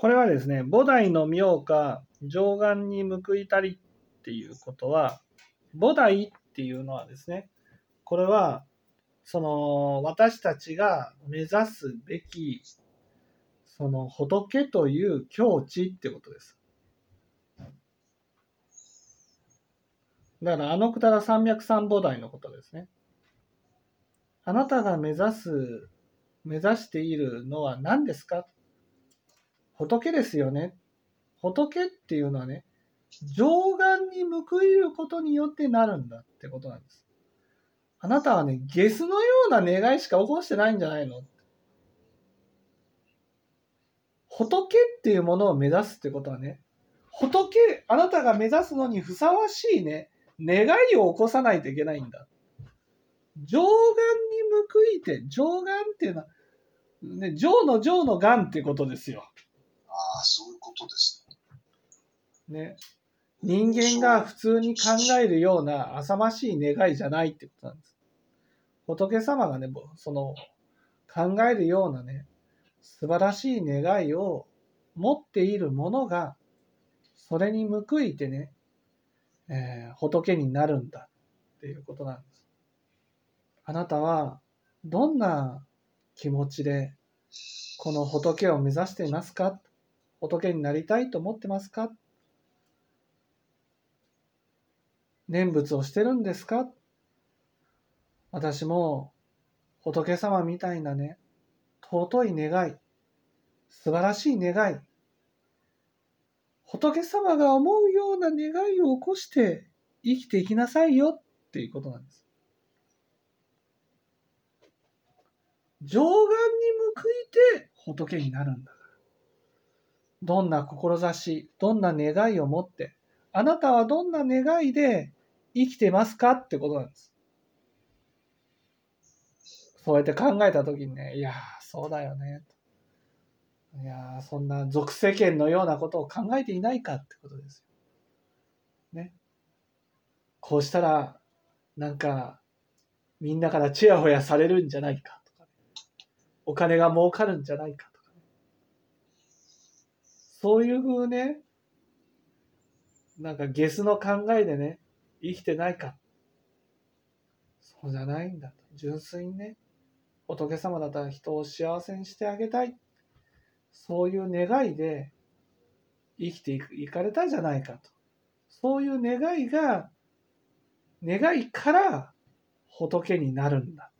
これはですね、菩提の妙か上眼に報いたりっていうことは、菩提っていうのはですね、これは、その私たちが目指すべき、その仏という境地ってことです。だから、あのくだら三脈三菩提のことですね。あなたが目指す、目指しているのは何ですか？仏ですよね。仏っていうのはね、上眼に報いることによってなるんだってことなんです。あなたはね、ゲスのような願いしか起こしてないんじゃないの？仏っていうものを目指すってことはね、仏、あなたが目指すのにふさわしいね、願いを起こさないといけないんだ。上眼に報いて、上眼っていうのは、ね、上の上の眼ってことですよ。そういうことですね。ね。人間が普通に考えるような浅ましい願いじゃないってことなんです。仏様がね、その考えるようなね、素晴らしい願いを持っているものが、それに報いてね、えー、仏になるんだっていうことなんです。あなたはどんな気持ちでこの仏を目指していますか？仏になりたいと思ってますか？念仏をしてるんですか？私も仏様みたいなね、尊い願い、素晴らしい願い、仏様が思うような願いを起こして生きていきなさいよっていうことなんです。上眼に報いて仏になるんだ。どんな志、どんな願いを持って、あなたはどんな願いで生きてますかってことなんです。そうやって考えたときにね、いやそうだよね。いやそんな俗世間のようなことを考えていないかってことですよ。ね。こうしたら、なんか、みんなからちやほやされるんじゃないかとか、お金が儲かるんじゃないか。そういうふうね、なんかゲスの考えでね、生きてないか。そうじゃないんだと。純粋にね、仏様だったら人を幸せにしてあげたい。そういう願いで生きていくいかれたじゃないかと。そういう願いが、願いから仏になるんだ。